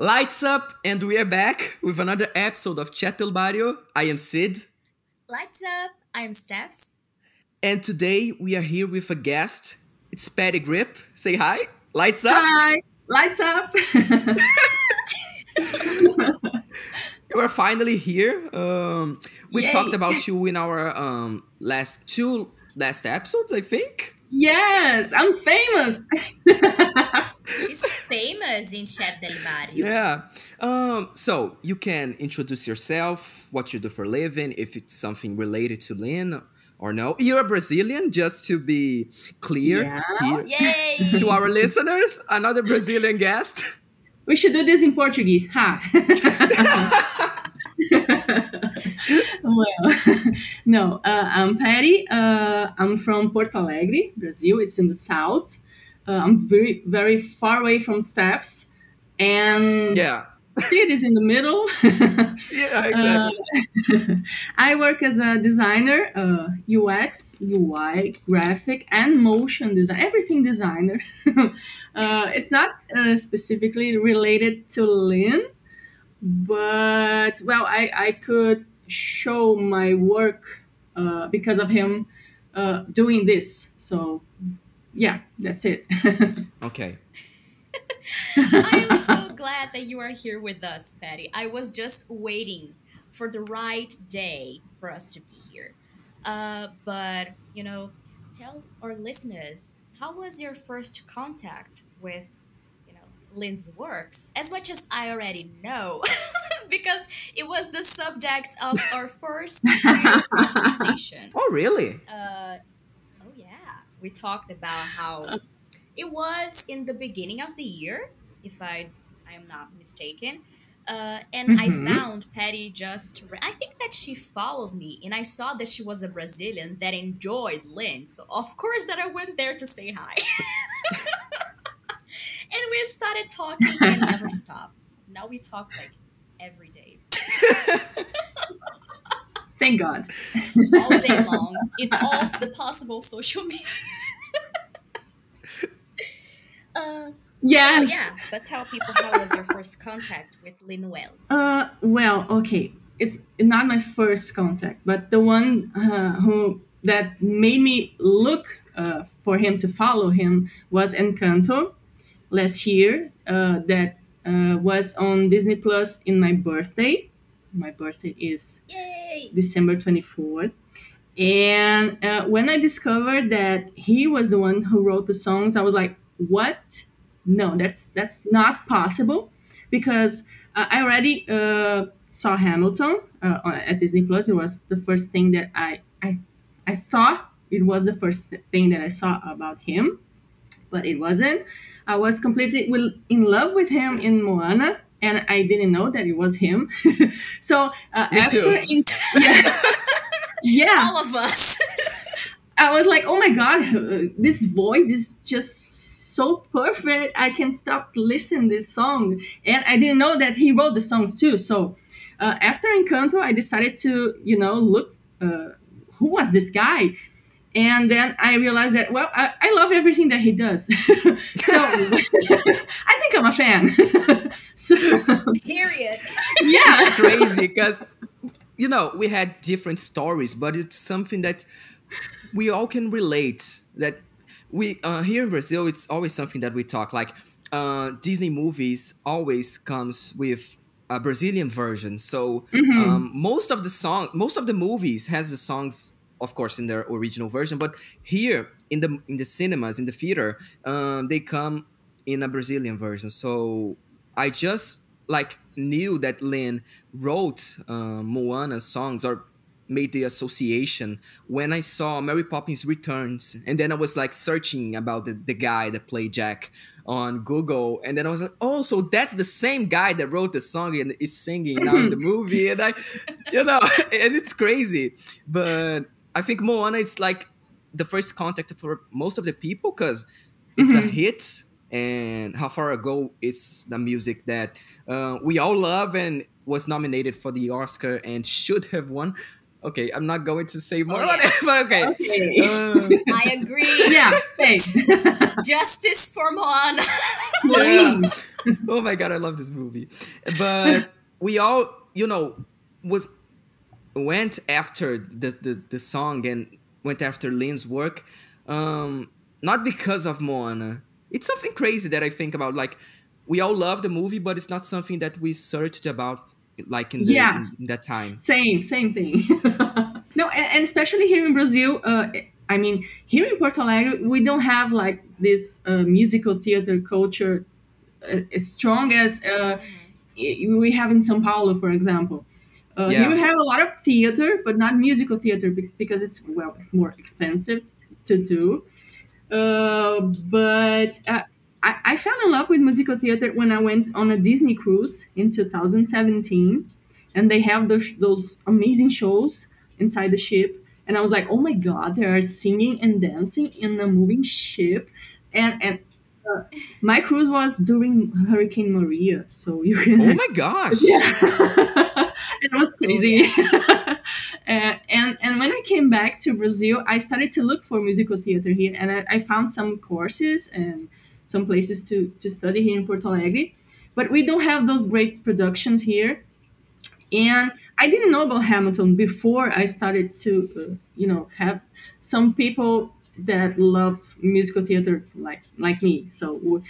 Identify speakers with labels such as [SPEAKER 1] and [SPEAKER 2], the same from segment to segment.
[SPEAKER 1] Lights up, and we are back with another episode of Chat del Barrio. I am Cid.
[SPEAKER 2] Lights up, I am Stefs.
[SPEAKER 1] And today we are here with a guest. It's Patty Griep. Say hi. Lights up.
[SPEAKER 3] Hi. Lights up.
[SPEAKER 1] you are finally here. Um, we
[SPEAKER 3] Yay.
[SPEAKER 1] talked about you in our um, last two last episodes, I think.
[SPEAKER 3] Yes, I'm famous.
[SPEAKER 2] She's famous in Chat del Barrio.
[SPEAKER 1] Yeah. Um, so you can introduce yourself, what you do for a living, if it's something related to Lin or no. You're a Brazilian, just to be clear
[SPEAKER 3] Yeah.
[SPEAKER 1] here
[SPEAKER 2] Yay!
[SPEAKER 1] to our listeners. Another Brazilian guest.
[SPEAKER 3] we should do this in Portuguese. Ha. well, no, uh, I'm Patty. Uh, I'm from Porto Alegre, Brazil. It's in the south. Uh, I'm very, very far away from Stefs. And
[SPEAKER 1] Yeah.
[SPEAKER 3] it is in the middle.
[SPEAKER 1] Yeah, exactly.
[SPEAKER 3] Uh, I work as a designer, uh, UX, UI, graphic, and motion design, everything designer. uh, it's not uh, specifically related to Lin, but well, I, I could show my work uh, because of him uh, doing this. So, yeah, that's it.
[SPEAKER 1] okay.
[SPEAKER 2] I am so glad that you are here with us, Patty. I was just waiting for the right day for us to be here. Uh, but, you know, tell our listeners, how was your first contact with, you know, Lin's works? As much as I already know, because it was the subject of our first conversation.
[SPEAKER 1] Oh, really?
[SPEAKER 2] Uh, oh yeah, we talked about how it was in the beginning of the year, if I I am not mistaken. Uh, and I
[SPEAKER 3] Mhm.
[SPEAKER 2] found Patty just. I think that she followed me, and I saw that she was a Brazilian that enjoyed Lynn. So of course that I went there to say hi. and we started talking and never stopped. Now we talk like every day,
[SPEAKER 3] Thank God.
[SPEAKER 2] all day long, in all the possible social media. uh,
[SPEAKER 3] Yes.
[SPEAKER 2] yeah, but tell people how was your first contact with Lin-Manuel?
[SPEAKER 3] Uh, well, okay. It's not my first contact, but the one uh, who that made me look uh, for him to follow him was Encanto last year. Uh, that uh, was on Disney Plus in my birthday. My birthday is
[SPEAKER 2] Yay!
[SPEAKER 3] December 24th. And uh, when I discovered that he was the one who wrote the songs, I was like, what? No, that's that's not possible because uh, I already uh, saw Hamilton uh, at Disney Plus. It was the first thing that I, I I thought it was the first thing that I saw about him, but it wasn't. I was completely in love with him in Moana, and I didn't know that it was him. so uh,
[SPEAKER 1] Me
[SPEAKER 3] after in- yeah, yeah,
[SPEAKER 2] All of us.
[SPEAKER 3] I was like, oh my god, this voice is just so perfect. I can stop listening this song, and I didn't know that he wrote the songs too. So uh, after Encanto, I decided to, you know, look uh, who was this guy, and then I realized that well, I, I love everything that he does. so I think I'm a fan. so
[SPEAKER 2] Period.
[SPEAKER 3] yeah, it's
[SPEAKER 1] Crazy because you know we had different stories, but it's something that we all can relate. That we uh, here in Brazil, it's always something that we talk like uh, Disney movies always comes with a Brazilian version. So um, most of the song, most of the movies has the songs, of course, in their original version. But here in the in the cinemas, in the theater, um, they come in a Brazilian version. So I just like knew that Lin wrote uh, Moana songs or made the association when I saw Mary Poppins Returns, and then I was like searching about the, the guy that played Jack on Google, and then I was like, oh, so that's the same guy that wrote the song and is singing now in the movie, and I, you know, and it's crazy, but I think Moana is like the first contact for most of the people because it's a hit and how far ago it's the music that uh, we all love and was nominated for the oscar and should have won Okay, I'm not going to say more
[SPEAKER 2] Oh,
[SPEAKER 1] on
[SPEAKER 2] yeah.
[SPEAKER 1] it, but okay.
[SPEAKER 3] Okay.
[SPEAKER 1] Uh,
[SPEAKER 2] I agree.
[SPEAKER 3] yeah, thanks.
[SPEAKER 2] Justice for Moana.
[SPEAKER 1] yeah. oh my god, I love this movie. But we all, you know, was went after the the, the song and went after Lin's work, um, not because of Moana. It's something crazy that I think about. Like we all love the movie, but it's not something that we searched about like in, the,
[SPEAKER 3] Yeah.
[SPEAKER 1] in that time.
[SPEAKER 3] Same, same thing. no, and, and especially here in Brazil, uh, I mean, here in Porto Alegre, we don't have like this uh, musical theater culture uh, as strong as uh, we have in São Paulo, for example. Uh,
[SPEAKER 1] Yeah.
[SPEAKER 3] Have a lot of theater, but not musical theater because it's well, it's more expensive to do. Uh, but uh, I, I fell in love with musical theater when I went on a Disney cruise in 2017, and they have those those amazing shows inside the ship, and I was like, oh my god, they are singing and dancing in a moving ship, and and. Uh, my cruise was during Hurricane Maria, so you can
[SPEAKER 1] Oh my gosh!
[SPEAKER 3] yeah. It was crazy. and, and and when I came back to Brazil, I started to look for musical theater here, and I, I found some courses and some places to, to study here in Porto Alegre. But we don't have those great productions here. And I didn't know about Hamilton before I started to, uh, you know, have some people that love musical theater like like me. So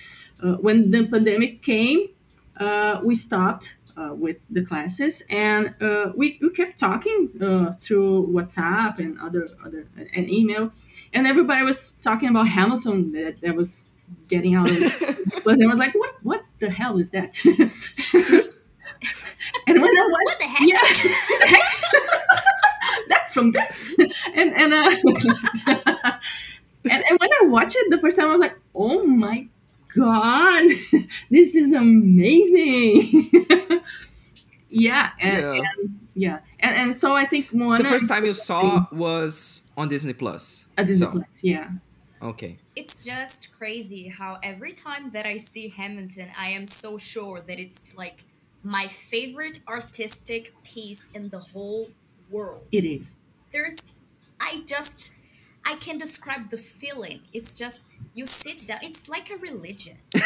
[SPEAKER 3] uh, when the pandemic came, uh, we stopped uh, with the classes and uh, we, we kept talking uh, through WhatsApp and other other and email, and everybody was talking about Hamilton that, that was getting out of was I was like, what what the hell is that? and when I was
[SPEAKER 2] What the heck?
[SPEAKER 3] yeah, the heck? that's from this and and uh, and, and when I watched it the first time, I was like, oh my god, this is amazing. yeah, and
[SPEAKER 1] Yeah.
[SPEAKER 3] yeah, and, yeah. And, and so I think Moana.
[SPEAKER 1] The first time you saw was on Disney Plus.
[SPEAKER 3] a Disney
[SPEAKER 1] So,
[SPEAKER 3] Plus, yeah.
[SPEAKER 1] Okay.
[SPEAKER 2] It's just crazy how every time that I see Hamilton, I am so sure that it's like my favorite artistic piece in the whole world.
[SPEAKER 3] It is.
[SPEAKER 2] There's, I just, I can describe the feeling. It's just, you sit down, it's like a religion.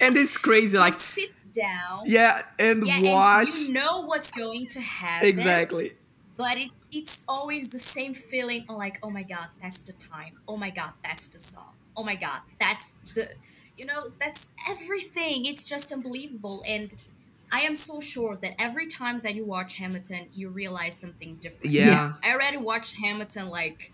[SPEAKER 1] And it's crazy, like
[SPEAKER 2] you sit down,
[SPEAKER 1] yeah, and
[SPEAKER 2] yeah,
[SPEAKER 1] watch
[SPEAKER 2] and you know what's going to happen.
[SPEAKER 1] exactly.
[SPEAKER 2] but it, it's always the same feeling like oh my god that's the time oh my god that's the song oh my god that's the you know that's everything it's just unbelievable and i am so sure that every time that you watch hamilton you realize something different
[SPEAKER 1] Yeah.
[SPEAKER 2] i already watched hamilton like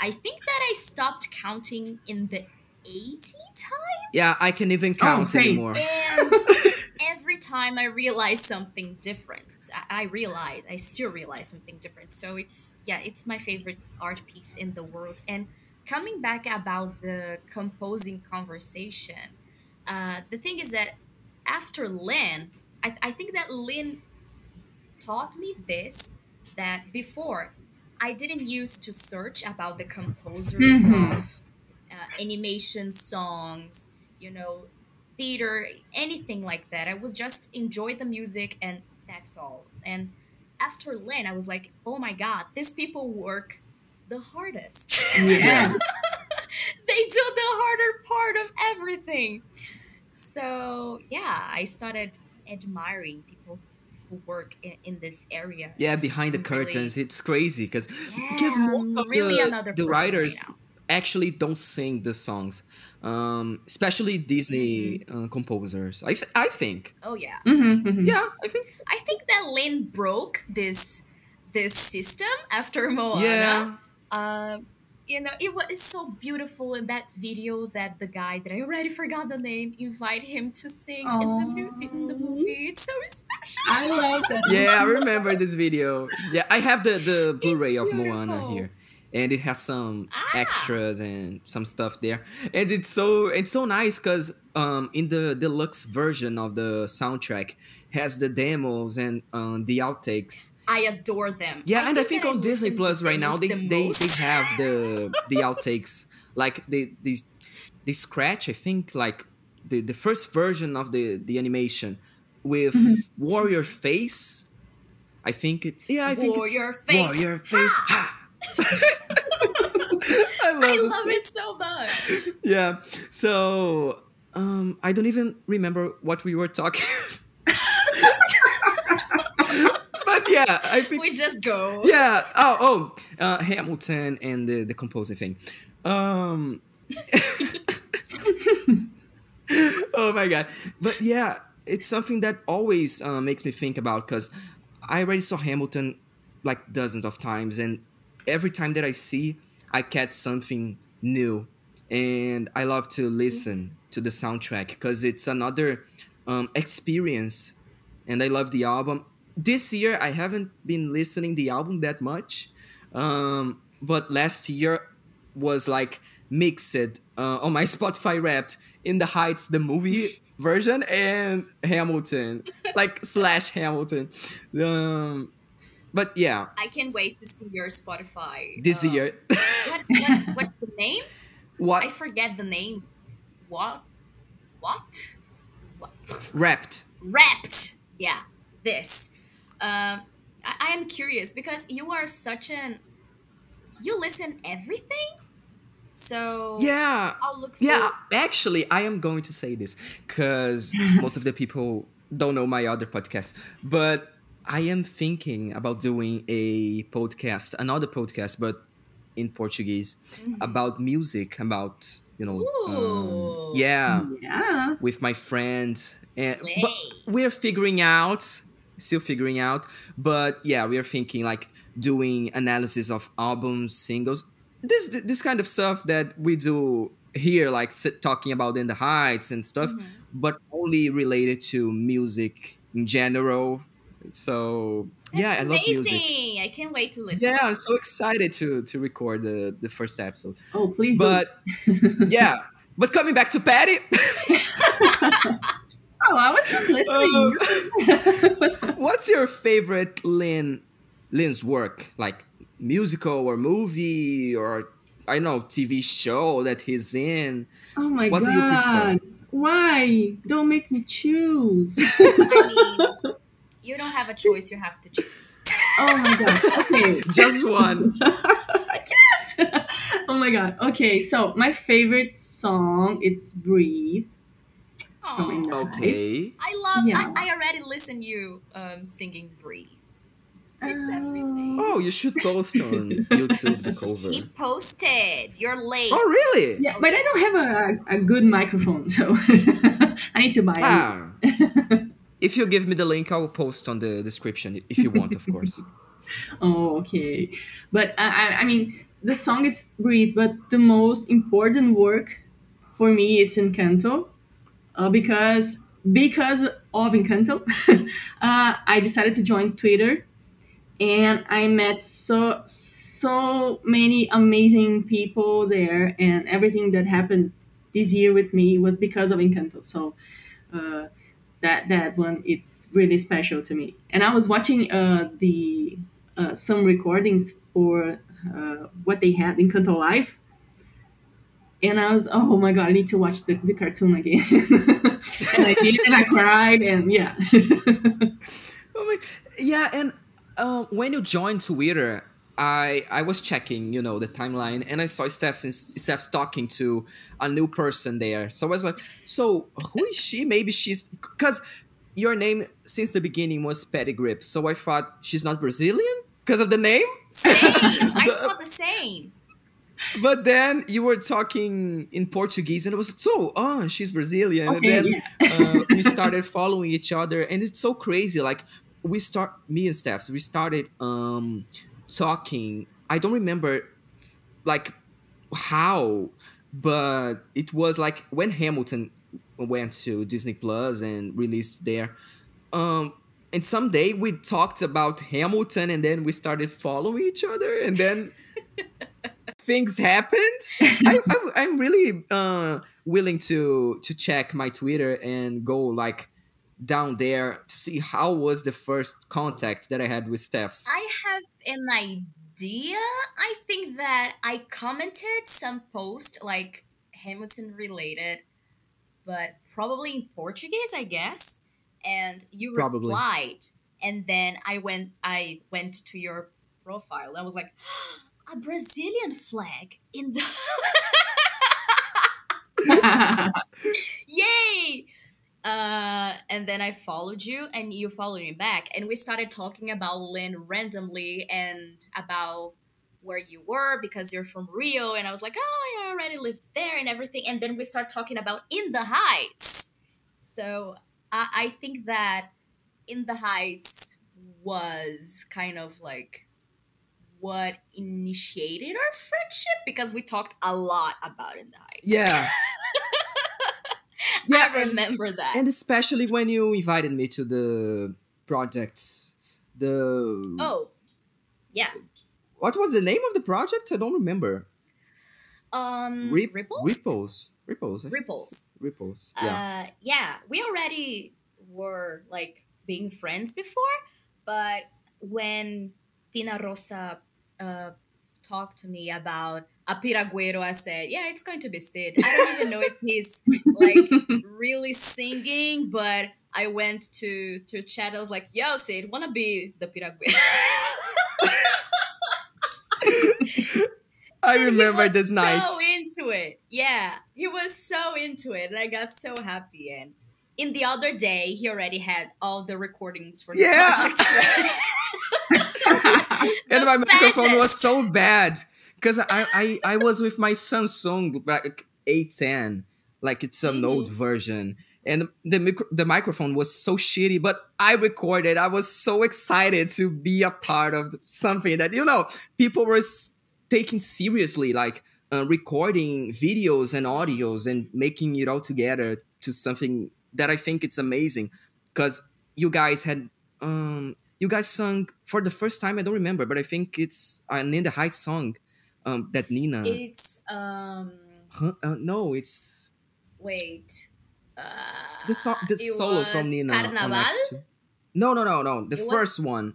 [SPEAKER 2] i think that i stopped counting in the 80 time
[SPEAKER 1] Yeah, I can even count
[SPEAKER 3] same.
[SPEAKER 1] anymore.
[SPEAKER 2] and every time I realize something different, I- I realize, I still realize something different. So it's, yeah, it's my favorite art piece in the world. And coming back about the composing conversation, uh, the thing is that after Lin, I, I think that Lin taught me this that before I didn't used to search about the composers of uh, animation songs, you know, theater, anything like that. I would just enjoy the music and that's all. And after Lin, I was like, oh my god, these people work the hardest.
[SPEAKER 3] Yeah.
[SPEAKER 2] they do the harder part of everything. So yeah, I started admiring people who work in, in this area.
[SPEAKER 1] Yeah, behind the
[SPEAKER 2] Really-
[SPEAKER 1] curtains, it's crazy because
[SPEAKER 2] Yeah,
[SPEAKER 1] because most of
[SPEAKER 2] really
[SPEAKER 1] the, the
[SPEAKER 2] person right
[SPEAKER 1] writers actually don't sing the songs, um, especially Disney
[SPEAKER 2] Mm-hmm.
[SPEAKER 1] uh, composers. I, th- I think.
[SPEAKER 2] Oh yeah.
[SPEAKER 3] Mm-hmm, mm-hmm.
[SPEAKER 1] Yeah, I think.
[SPEAKER 2] I think that Lin broke this this system after Moana.
[SPEAKER 1] Yeah.
[SPEAKER 2] Um, you know, it was so beautiful in that video that the guy that I already forgot the name invite him to sing in the, mu- in the movie. It's so special.
[SPEAKER 3] I love that.
[SPEAKER 1] Yeah, I remember this video. Yeah, I have the the Blu-ray of Moana here, and it has some
[SPEAKER 2] Ah.
[SPEAKER 1] extras and some stuff there, and it's so it's so nice because um in the deluxe version of the soundtrack has the demos and um, the outtakes.
[SPEAKER 2] I adore them.
[SPEAKER 1] Yeah, and I think on Disney Plus right now they,
[SPEAKER 2] the
[SPEAKER 1] they, they have the the outtakes like the these they scratch I think like the, the first version of the the animation with
[SPEAKER 2] Mm-hmm.
[SPEAKER 1] warrior face I think it's yeah. I think
[SPEAKER 2] Warrior
[SPEAKER 1] it's
[SPEAKER 2] face.
[SPEAKER 1] Warrior face. Ha! I love,
[SPEAKER 2] I love it so much.
[SPEAKER 1] Yeah. So um, I don't even remember what we were talking. but yeah, I think
[SPEAKER 2] We just go.
[SPEAKER 1] yeah. Oh, oh, uh, Hamilton and the, the composing thing. Um, oh my god! But yeah, it's something that always uh, makes me think about because I already saw Hamilton like dozens of times, and every time that I see, I catch something new, and I love to listen to the soundtrack because it's another um, experience, and I love the album. This year, I haven't been listening the album that much, um, but last year was like mixed uh, on my Spotify Wrapped in the Heights, the movie version, and Hamilton, like slash Hamilton. Um, but yeah,
[SPEAKER 2] I can't wait to see your Spotify.
[SPEAKER 1] this
[SPEAKER 2] uh,
[SPEAKER 1] year,
[SPEAKER 2] What, what, what's the name?
[SPEAKER 1] What I
[SPEAKER 2] forget the name. What? What? What?
[SPEAKER 1] Wrapped?
[SPEAKER 2] Wrapped. Yeah, this. Um, I, I am curious because you are such an. You listen everything. So
[SPEAKER 1] Yeah,
[SPEAKER 2] I'll look. For,
[SPEAKER 1] yeah. Actually, I am going to say this because most of the people don't know my other podcast, but I am thinking about doing a podcast, another podcast, but in Portuguese about music, about you know, um, yeah,
[SPEAKER 3] Yeah.
[SPEAKER 1] with my friend, and but we're figuring out, still figuring out, but yeah, we are thinking like doing analysis of albums, singles, this this kind of stuff that we do here, like Cid, talking about in the heights and stuff, mm-hmm. but only related to music in general. So yeah, I love
[SPEAKER 2] Amazing!
[SPEAKER 1] music.
[SPEAKER 2] I can't wait to listen.
[SPEAKER 1] Yeah, I'm so excited to to record the the first episode.
[SPEAKER 3] Oh, please
[SPEAKER 1] But yeah, but coming back to Patty.
[SPEAKER 3] don't. Oh, I was just listening.
[SPEAKER 1] Um, what's your favorite Lin Lin's work? Like musical or movie or I know TV show that he's in.
[SPEAKER 3] oh my
[SPEAKER 1] What do you prefer?
[SPEAKER 3] god. Why? Don't make me choose.
[SPEAKER 2] I mean, you don't have a choice. You have to choose.
[SPEAKER 3] oh my god. Okay.
[SPEAKER 1] Just one.
[SPEAKER 3] I can't. oh my god. Okay, so my favorite song it's Breathe from In
[SPEAKER 2] Aw.
[SPEAKER 3] the
[SPEAKER 1] Okay.
[SPEAKER 2] I love.
[SPEAKER 3] Yeah.
[SPEAKER 2] I, I already listen you um, singing "Breathe." It's.
[SPEAKER 1] Oh, you should post on YouTube the
[SPEAKER 2] He
[SPEAKER 1] cover.
[SPEAKER 2] posted. You're late.
[SPEAKER 1] Oh, really?
[SPEAKER 3] Yeah, but I don't have a, a good microphone, so I need to buy it.
[SPEAKER 1] Ah. if you give me the link, I'll post on the description if you want, of course.
[SPEAKER 3] Oh, okay. But I, I- I mean, the song is Breathe, but the most important work for me it's Encanto, uh, because because of Encanto, uh, I decided to join Twitter, and I met so so many amazing people there, and everything that happened this year with me was because of Encanto. So. Uh, that that one it's really special to me. And I was watching uh, the uh, some recordings for uh, what they had Encanto Live, and I was oh my god, I need to watch the, the cartoon again. and I did, and I cried, and yeah.
[SPEAKER 1] Oh my, yeah, and uh, when you joined Twitter, I I was checking, you know, the timeline, and I saw Stef Stef's talking to a new person there. So I was like, so who is she? Maybe she's because your name since the beginning was Patty Griep. So I thought she's not Brazilian because of the name.
[SPEAKER 2] Same. I thought the same.
[SPEAKER 1] But then you were talking in Portuguese, and it was like, so, oh, she's Brazilian.
[SPEAKER 3] Okay,
[SPEAKER 1] and then uh, we started following each other, and it's so crazy. Like we start, me and Stefs, we started um, talking. I don't remember, like how, but it was like when Hamilton went to Disney Plus and released there. Um, and someday we talked about Hamilton, and then we started following each other, and then things happened. I, I'm really uh, willing to to check my Twitter and go like down there to see how was the first contact that I had with Stef's.
[SPEAKER 2] I have an idea. I think that I commented some post like Hamilton related, but probably in Portuguese, I guess. And you
[SPEAKER 1] Probably.
[SPEAKER 2] replied, and then I went I went to your profile. And I was like, a Brazilian flag in the Yay! Uh, and then I followed you, and you followed me back, and we started talking about Lin randomly and about where you were because you're from Rio, and I was like, oh, I already lived there and everything, and then we start talking about In the Heights. So I, I think that In the Heights was kind of like what initiated our friendship because we talked a lot about In the Heights.
[SPEAKER 1] Yeah.
[SPEAKER 2] yeah, I remember that.
[SPEAKER 1] And especially when you invited me to the project, The
[SPEAKER 2] oh, yeah.
[SPEAKER 1] What was the name of the project? I don't remember.
[SPEAKER 2] Um,
[SPEAKER 1] Rip-
[SPEAKER 2] ripples.
[SPEAKER 1] Ripples. Ripples.
[SPEAKER 2] Ripples.
[SPEAKER 1] Ripples. Yeah.
[SPEAKER 2] Uh, yeah, we already were like being friends before, but when Pina Rosa uh, talked to me about a Piraguero, I said, yeah, it's going to be Cid. I don't even know if he's like really singing, but I went to to chat. I was like, yo, Cid, wanna be the Piraguero?
[SPEAKER 1] I
[SPEAKER 2] And
[SPEAKER 1] remember this night.
[SPEAKER 2] So into it, yeah, he was so into it, and I got so happy. And in the other day, he already had all the recordings for the
[SPEAKER 1] Yeah.
[SPEAKER 2] project.
[SPEAKER 1] and my microphone was so bad because I, I I was with my Samsung like A10, like it's an
[SPEAKER 2] Mhm.
[SPEAKER 1] old version, and the micro- the microphone was so shitty. But I recorded. I was so excited to be a part of something that you know people were s- taking seriously, like. Uh, recording videos and audios and making it all together to something that I think it's amazing because you guys had um you guys sung for the first time. I don't remember, but I think it's an In the Heights song um, that Nina.
[SPEAKER 2] it's um,
[SPEAKER 1] huh? uh, no, it's
[SPEAKER 2] wait, uh,
[SPEAKER 1] the song, the solo from Nina.
[SPEAKER 2] Carnaval.
[SPEAKER 1] No, no, no, no. The
[SPEAKER 2] It was-
[SPEAKER 1] first one.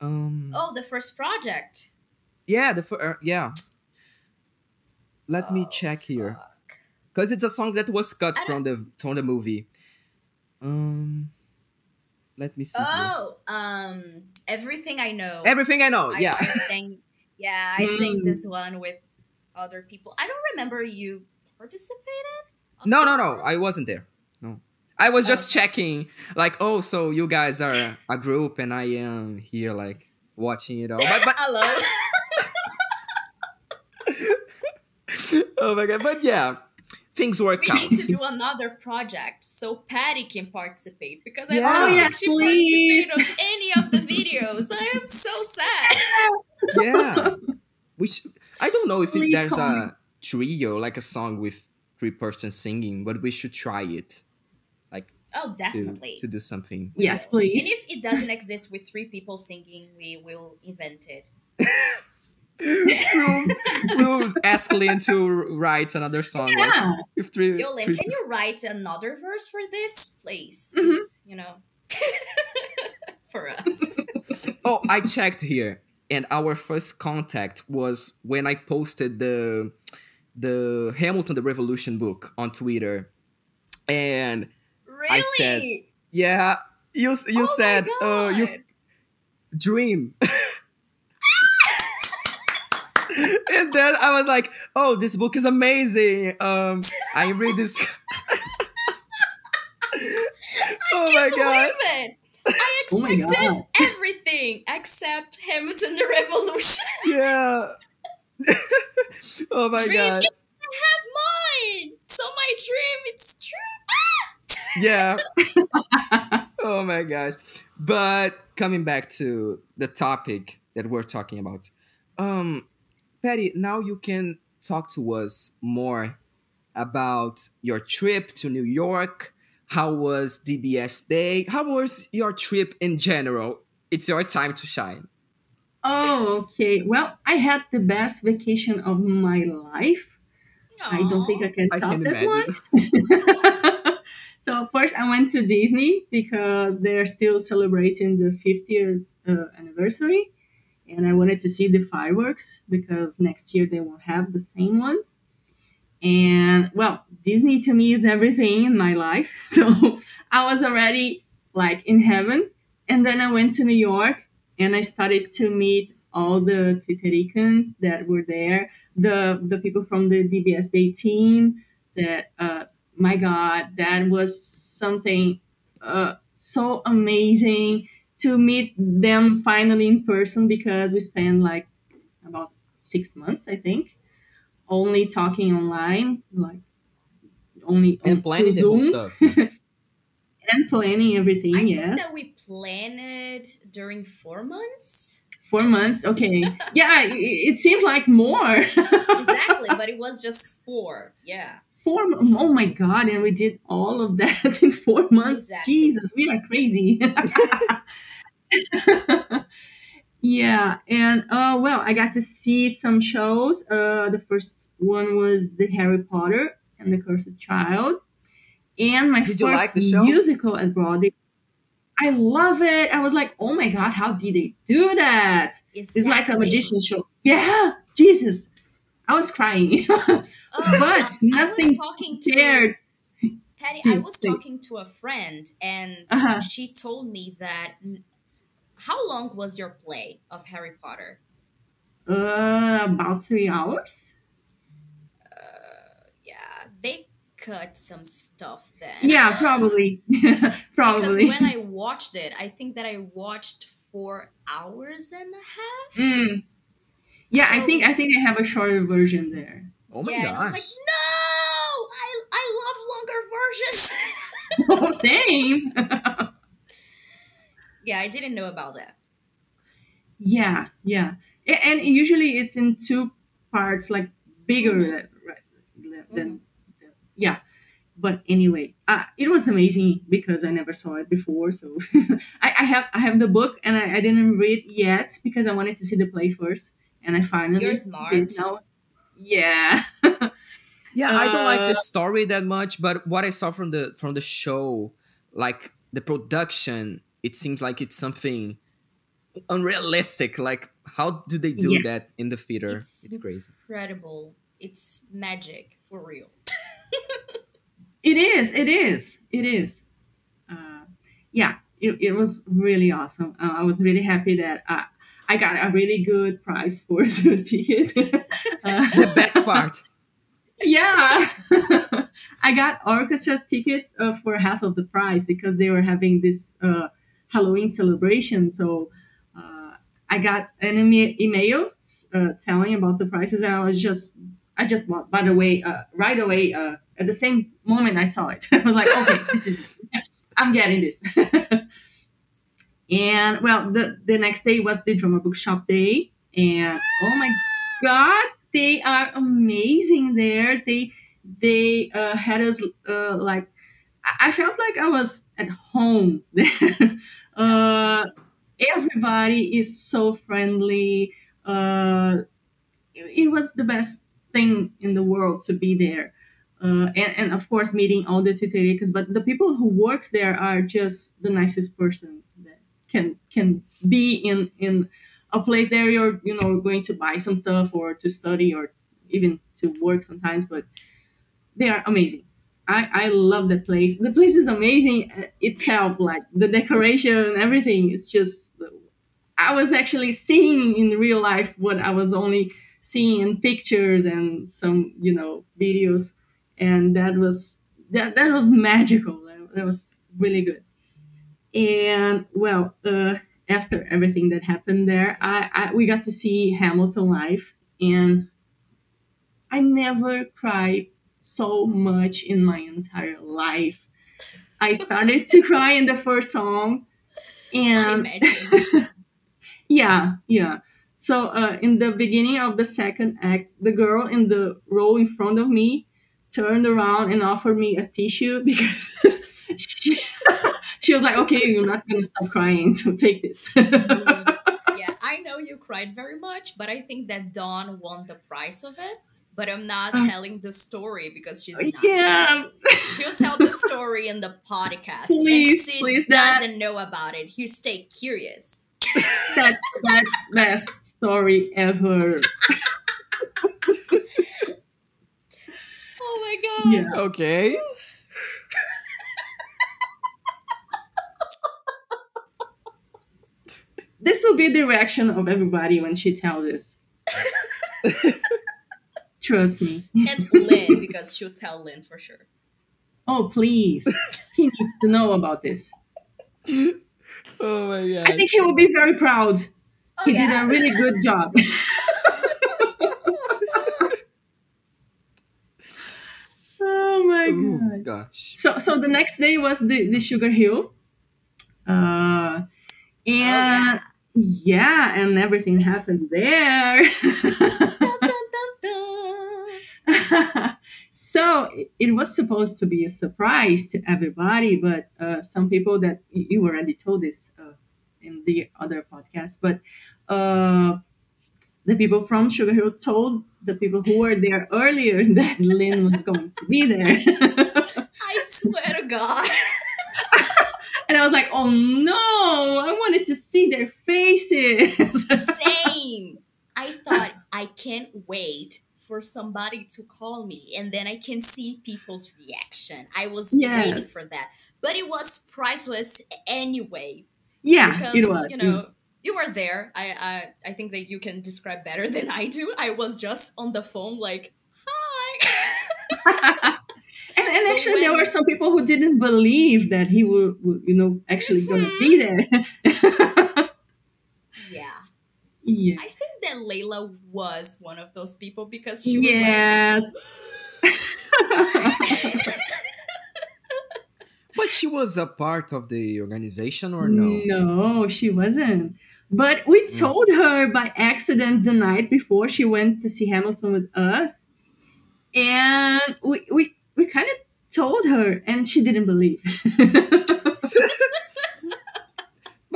[SPEAKER 1] Um.
[SPEAKER 2] Oh, the first project.
[SPEAKER 1] Yeah, the fir- uh, yeah. Let me
[SPEAKER 2] Oh,
[SPEAKER 1] check here, because it's a song that was cut from the from the movie. Um. Let me see. here.
[SPEAKER 2] Oh, um, everything I know.
[SPEAKER 1] Everything I know.
[SPEAKER 2] I,
[SPEAKER 1] yeah.
[SPEAKER 2] I sang, yeah, I sang
[SPEAKER 3] Mm.
[SPEAKER 2] this one with other people. I don't remember you participated.
[SPEAKER 1] No, no, no.
[SPEAKER 2] one?
[SPEAKER 1] I wasn't there. No. I was just
[SPEAKER 2] Okay.
[SPEAKER 1] checking, like, oh, so you guys are a group and I am here, like, watching it all. But, but
[SPEAKER 2] Hello.
[SPEAKER 1] oh my god, but yeah, things work
[SPEAKER 2] we
[SPEAKER 1] out.
[SPEAKER 2] We need to do another project so Patty can participate because I don't
[SPEAKER 1] Oh,
[SPEAKER 2] think
[SPEAKER 3] yes,
[SPEAKER 2] she
[SPEAKER 3] please.
[SPEAKER 2] participated of any of the videos. I am so sad.
[SPEAKER 1] yeah. We should, I don't know if it, there's
[SPEAKER 3] call me.
[SPEAKER 1] a trio, like a song with three persons singing, but we should try it, like,
[SPEAKER 2] Oh, definitely.
[SPEAKER 1] to do something.
[SPEAKER 3] yes, please.
[SPEAKER 2] And if it doesn't exist with three people singing, we will invent it.
[SPEAKER 1] we'll, we'll ask Lin to write another song. like,
[SPEAKER 3] Yeah.
[SPEAKER 1] with three,
[SPEAKER 2] Yo, Lin,
[SPEAKER 1] three
[SPEAKER 2] can you write another verse for this, please?
[SPEAKER 3] Mhm.
[SPEAKER 2] You know, for us.
[SPEAKER 1] Oh, I checked here, and our first contact was when I posted the the Hamilton the Revolution book on Twitter, and
[SPEAKER 2] Really?
[SPEAKER 1] I said- yeah, you you
[SPEAKER 2] oh
[SPEAKER 1] said uh you dream. and then I was like, "Oh, this book is amazing." Um, I read this. oh my god!
[SPEAKER 2] it. I
[SPEAKER 3] Oh
[SPEAKER 2] expected
[SPEAKER 3] God.
[SPEAKER 2] everything except Hamilton the Revolution.
[SPEAKER 1] Yeah. oh my
[SPEAKER 2] Dream
[SPEAKER 1] god!
[SPEAKER 2] I have mine. So my dream, it's true.
[SPEAKER 1] Yeah. oh my gosh. But coming back to the topic that we're talking about. Um Patty, now you can talk to us more about your trip to New York. How was DBS Day? How was your trip in general? It's your time to shine.
[SPEAKER 3] Oh, okay. Well, I had the best vacation of my life. I don't think I can
[SPEAKER 1] I
[SPEAKER 3] top
[SPEAKER 1] can
[SPEAKER 3] that one. so first, I went to Disney because they're still celebrating the 50th uh, anniversary, and I wanted to see the fireworks because next year they won't have the same ones. And well, Disney to me is everything in my life. So I was already like in heaven and then I went to New York and I started to meet all the Titiricans that were there, the the people from the DBS Day team. That uh, my God, that was something uh, so amazing to meet them finally in person because we spent like about six months, I think, only talking online, like only
[SPEAKER 1] and
[SPEAKER 3] on-
[SPEAKER 1] planning
[SPEAKER 3] to
[SPEAKER 1] the whole
[SPEAKER 3] Zoom
[SPEAKER 1] stuff.
[SPEAKER 3] and planning everything.
[SPEAKER 2] I
[SPEAKER 3] yes.
[SPEAKER 2] think that we planned during four months.
[SPEAKER 3] Four months, okay. yeah, it, it seems like more.
[SPEAKER 2] Exactly, but it was just four. Yeah.
[SPEAKER 3] four. Oh my god! And we did all of that in four months.
[SPEAKER 2] Exactly.
[SPEAKER 3] Jesus, we are crazy. yeah, and uh, well, I got to see some shows. Uh, the first one was the Harry Potter and the Cursed Child, and my
[SPEAKER 1] Did
[SPEAKER 3] first
[SPEAKER 1] like
[SPEAKER 3] musical at Broadway. I love it. I was like, oh my god, how did they do that?
[SPEAKER 2] Exactly.
[SPEAKER 3] It's like a magician show. Yeah, Jesus. I was crying.
[SPEAKER 2] Oh,
[SPEAKER 3] but nothing
[SPEAKER 2] talking to. Patty, I was talking to a friend, and
[SPEAKER 3] Uh-huh.
[SPEAKER 2] she told me that. How long was your play of Harry Potter?
[SPEAKER 3] Uh, about three hours.
[SPEAKER 2] Yeah, they cut some stuff then.
[SPEAKER 3] Yeah, probably. probably.
[SPEAKER 2] Because when I watched it, I think that I watched four hours and a half.
[SPEAKER 3] Mm. Yeah, I think I think I have a shorter version there.
[SPEAKER 1] Oh my
[SPEAKER 2] yeah, and I was
[SPEAKER 1] gosh.
[SPEAKER 2] like, no, I I love longer versions.
[SPEAKER 3] oh, same.
[SPEAKER 2] Yeah, I didn't know about that.
[SPEAKER 3] yeah, yeah, and usually it's in two parts, like bigger
[SPEAKER 2] Mhm.
[SPEAKER 3] than, right, than yeah. But anyway, uh, it was amazing because I never saw it before. So I, I have I have the book and I, I didn't read yet because I wanted to see the play first, and I finally
[SPEAKER 2] You're smart.
[SPEAKER 3] did now. Yeah.
[SPEAKER 1] Yeah, I don't like
[SPEAKER 3] Uh,
[SPEAKER 1] the story that much, but what I saw from the from the show, like the production, it seems like it's something unrealistic. Like, how do they do
[SPEAKER 3] Yes.
[SPEAKER 1] that in the theater?
[SPEAKER 2] It's-
[SPEAKER 1] It's, crazy.
[SPEAKER 2] Incredible. It's magic for real.
[SPEAKER 3] It is. It is. It is. Uh, yeah, it, it was really awesome. Uh, I was really happy that uh, I got a really good price for the ticket. uh,
[SPEAKER 1] The best part.
[SPEAKER 3] yeah, I got orchestra tickets uh, for half of the price because they were having this uh, Halloween celebration. So uh, I got an ema- email uh, telling about the prices, and I was just, I just bought. By the way, uh, right away, uh, at the same moment I saw it, I was like, okay, this is, I'm getting this. and well, the the next day was the drama bookshop day, and oh my god, they are amazing there. They they uh, had us uh, like I felt like I was at home there. uh, everybody is so friendly. Uh, it, it was the best thing in the world to be there. Uh, and, and of course meeting all the tutoricas, but the people who works there are just the nicest person that can can be in in a place there you're you know going to buy some stuff or to study or even to work sometimes but they are amazing i i love that place. The place is amazing uh, itself like the decoration and everything is just i was actually seeing in real life what i was only seeing in pictures and some you know videos. And that was that, that was magical. That, that was really good. And well uh, after everything that happened there I, I we got to see hamilton live. And i never cried so much in my entire life. I started to cry in the first song and yeah yeah. So uh, in the beginning of the second act the girl in the row in front of me turned around and offered me a tissue because she, she was like okay you're not going to stop crying so take this.
[SPEAKER 2] Yeah, I know you cried very much, but I think that Dawn won the price of it. But I'm not
[SPEAKER 3] Uh,
[SPEAKER 2] telling the story because she's not.
[SPEAKER 3] yeah
[SPEAKER 2] She'll tell the story in the podcast.
[SPEAKER 3] Please,
[SPEAKER 2] and
[SPEAKER 3] please, Dad.
[SPEAKER 2] doesn't know about it. You stay curious.
[SPEAKER 3] that's that's best story ever
[SPEAKER 2] Oh my god.
[SPEAKER 3] yeah Okay. this will be the reaction of everybody when she tells this. Trust me.
[SPEAKER 2] And Lin, because she'll tell Lin for sure.
[SPEAKER 3] Oh, please. he needs to know about this.
[SPEAKER 1] Oh my god!
[SPEAKER 3] I think he will be very proud.
[SPEAKER 2] Oh,
[SPEAKER 3] he
[SPEAKER 2] yeah.
[SPEAKER 3] did a really good job. oh my
[SPEAKER 1] Ooh,
[SPEAKER 3] god.
[SPEAKER 1] gosh.
[SPEAKER 3] So so the next day was the, the Sugar Hill. Uh and yeah. and everything happened there. So it, was supposed to be a surprise to everybody, but uh, some people that you you already told this uh, in the other podcast, but uh, the people from Sugar Hill told the people who were there earlier that Lin was going to be there.
[SPEAKER 2] I swear to God.
[SPEAKER 3] and I was like, oh no, I wanted to see their faces.
[SPEAKER 2] Same. I thought I can't wait for somebody to call me and then I can see people's reaction. I was waiting for that. But it was priceless anyway.
[SPEAKER 3] yeah,
[SPEAKER 2] Because
[SPEAKER 3] it was.
[SPEAKER 2] you know you were there. I, I I think that you can describe better than I do. I was just on the phone like, hi.
[SPEAKER 3] and, and actually, there were some people who didn't believe that he would, would, you know, actually gonna
[SPEAKER 2] Mm-hmm.
[SPEAKER 3] be there.
[SPEAKER 2] yeah.
[SPEAKER 3] yeah.
[SPEAKER 2] I think that Layla was one of those people because she was like
[SPEAKER 3] Yes.
[SPEAKER 1] But she was a part of the organization or no?
[SPEAKER 3] No, she wasn't. But we mm. told her by accident the night before she went to see Hamilton with us. And we, we, we kind of told her, and she didn't believe.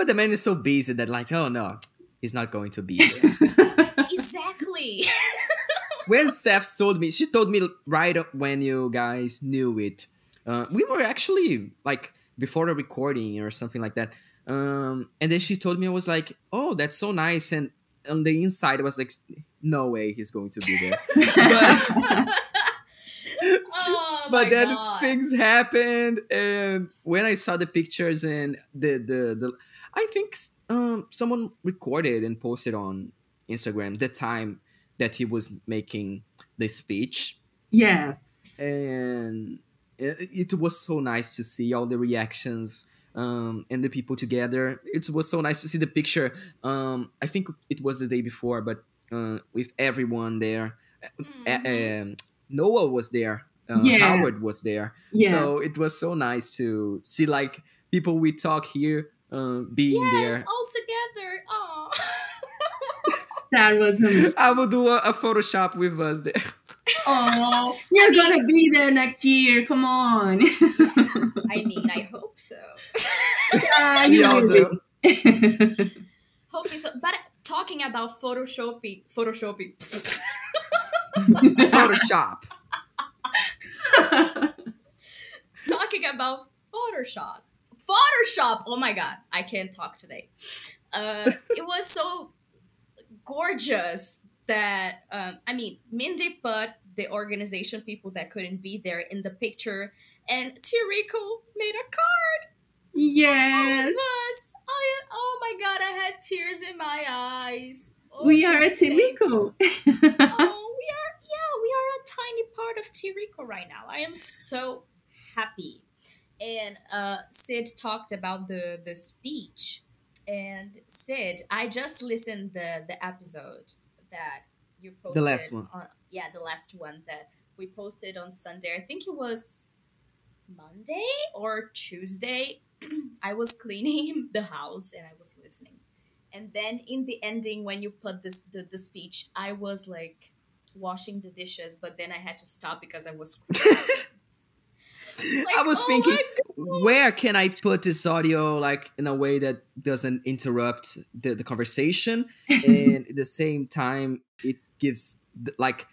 [SPEAKER 1] But the man is so busy that like, oh no, he's not going to be there.
[SPEAKER 2] exactly.
[SPEAKER 1] when Stef told me, she told me right up when you guys knew it. Uh, we were actually like before the recording or something like that. Um, and then she told me, I was like, oh, that's so nice. And on the inside, I was like, no way he's going to be there. but,
[SPEAKER 2] oh
[SPEAKER 1] but then
[SPEAKER 2] god.
[SPEAKER 1] things happened, and when I saw the pictures and the the the, I think um someone recorded and posted on Instagram the time that he was making the speech,
[SPEAKER 3] yes.
[SPEAKER 1] and it, it was so nice to see all the reactions. Um, and the people together. It was so nice to see the picture. Um, I think it was the day before, but uh, with everyone there. A- um, Noah was there. Uh,
[SPEAKER 3] Yes.
[SPEAKER 1] Howard was there.
[SPEAKER 3] Yes.
[SPEAKER 1] So it was so nice to see like people we talk here uh, being
[SPEAKER 2] yes,
[SPEAKER 1] there.
[SPEAKER 2] all together. Aw.
[SPEAKER 3] that was amazing.
[SPEAKER 1] I will do a, a Photoshop with us there.
[SPEAKER 3] Oh, you're gonna be there next year. Come on.
[SPEAKER 2] I mean, I hope so.
[SPEAKER 3] yeah,
[SPEAKER 1] We
[SPEAKER 3] you
[SPEAKER 1] all do.
[SPEAKER 3] be.
[SPEAKER 2] Hoping so. But talking about photoshopping, photoshopping.
[SPEAKER 1] Photoshop.
[SPEAKER 2] talking about Photoshop. Photoshop. Oh my god, I can't talk today. Uh, it was so gorgeous that um, I mean, Mindy put the organization people that couldn't be there in the picture, and Tirico made a card
[SPEAKER 3] yes.
[SPEAKER 2] us. I, oh my god, I had tears in my eyes. Oh,
[SPEAKER 3] We are at
[SPEAKER 2] say- oh, we are, yeah, we are a tiny part of Tirico right now. I am so happy. And uh, Cid talked about the the speech, and Cid, I just listened the the episode that you posted.
[SPEAKER 1] The last one.
[SPEAKER 2] On, yeah, the last one that we posted on Sunday. I think it was Monday or Tuesday. I was cleaning the house and I was listening. And then in the ending, when you put this the, the speech, I was like washing the dishes, but then I had to stop because I was crying. Like,
[SPEAKER 1] I was
[SPEAKER 2] oh
[SPEAKER 1] thinking, where can I put this audio like in a way that doesn't interrupt the, the conversation, and at the same time it gives like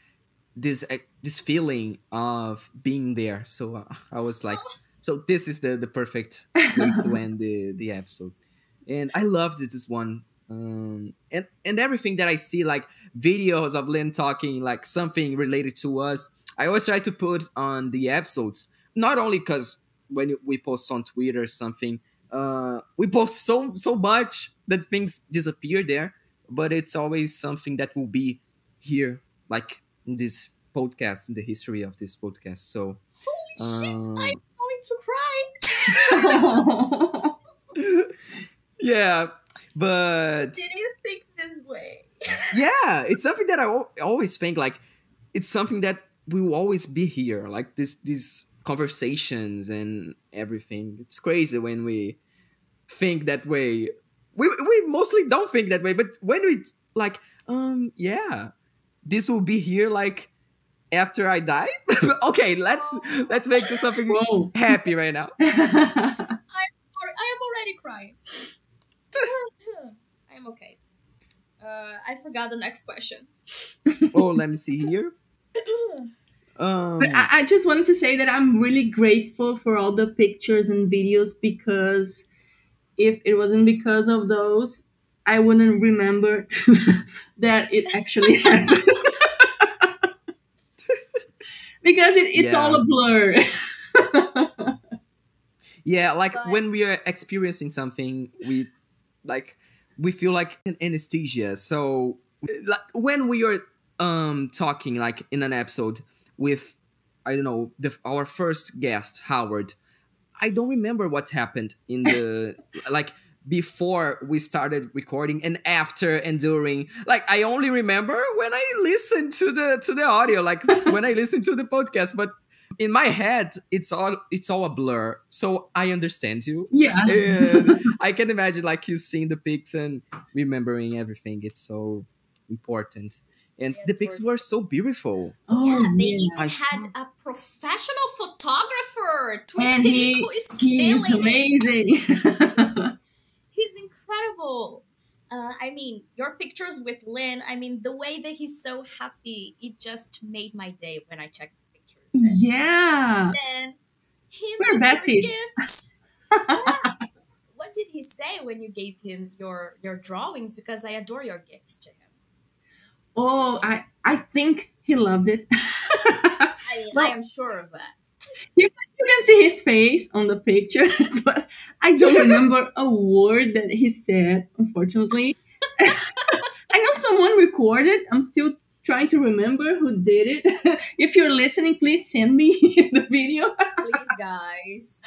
[SPEAKER 1] this uh, this feeling of being there. So uh, I was like, so this is the the perfect way to end the the episode, and I loved this one. Um, and and everything that I see like videos of Lin talking like something related to us, I always try to put on the episodes not only because when we post on Twitter or something uh, we post so so much that things disappear there, but it's always something that will be here, like in this podcast, in the history of this podcast. So,
[SPEAKER 2] Holy shit!
[SPEAKER 1] Um,
[SPEAKER 2] I'm going to cry.
[SPEAKER 1] yeah, but
[SPEAKER 2] Did you think this way?
[SPEAKER 1] yeah, it's something that I always think like it's something that will always be here, like this these conversations and everything. It's crazy when we think that way. We we mostly don't think that way, but when we like, um, yeah, this will be here like after I die. okay, let's let's make this something
[SPEAKER 3] Whoa.
[SPEAKER 1] happy right now.
[SPEAKER 2] I'm sorry, I am already crying. I am okay. Uh, I forgot the next question.
[SPEAKER 1] Oh, let me see here. Um,
[SPEAKER 3] But I, I just wanted to say that I'm really grateful for all the pictures and videos because if it wasn't because of those, I wouldn't remember that it actually happened. because it, it's
[SPEAKER 1] Yeah.
[SPEAKER 3] all a blur.
[SPEAKER 1] Yeah, like
[SPEAKER 2] But-
[SPEAKER 1] when we are experiencing something, we like we feel like an anesthesia. So like when we are um talking like in an episode with I don't know the, our first guest Howard, I don't remember what happened in the like before we started recording and after and during. Like i only remember when i listened to the to the audio like when i listened to the podcast but in my head it's all it's all a blur. So i understand you.
[SPEAKER 3] Yeah.
[SPEAKER 1] i can imagine like you seeing the pics and remembering everything. It's so important and
[SPEAKER 2] Yeah,
[SPEAKER 1] the pics were so beautiful
[SPEAKER 3] Oh,
[SPEAKER 2] yeah, they
[SPEAKER 3] yeah.
[SPEAKER 2] even
[SPEAKER 1] I
[SPEAKER 2] had
[SPEAKER 1] saw-
[SPEAKER 2] a professional photographer.
[SPEAKER 3] And he,
[SPEAKER 2] is
[SPEAKER 3] he is amazing.
[SPEAKER 2] He's incredible. Uh, I mean, your pictures with Lin. I mean, the way that he's so happy, it just made my day when I checked the pictures. And
[SPEAKER 3] yeah.
[SPEAKER 2] then him
[SPEAKER 3] We're besties.
[SPEAKER 2] gifts. Yeah. What did he say when you gave him your your drawings? Because I adore your gifts to him.
[SPEAKER 3] Oh, I, I think he loved it.
[SPEAKER 2] I mean, I am sure of that.
[SPEAKER 3] you, you can see his face on the pictures, but I don't remember a word that he said, unfortunately. I know someone recorded. I'm still trying to remember who did it. if you're listening, please send me the video.
[SPEAKER 2] Please, guys.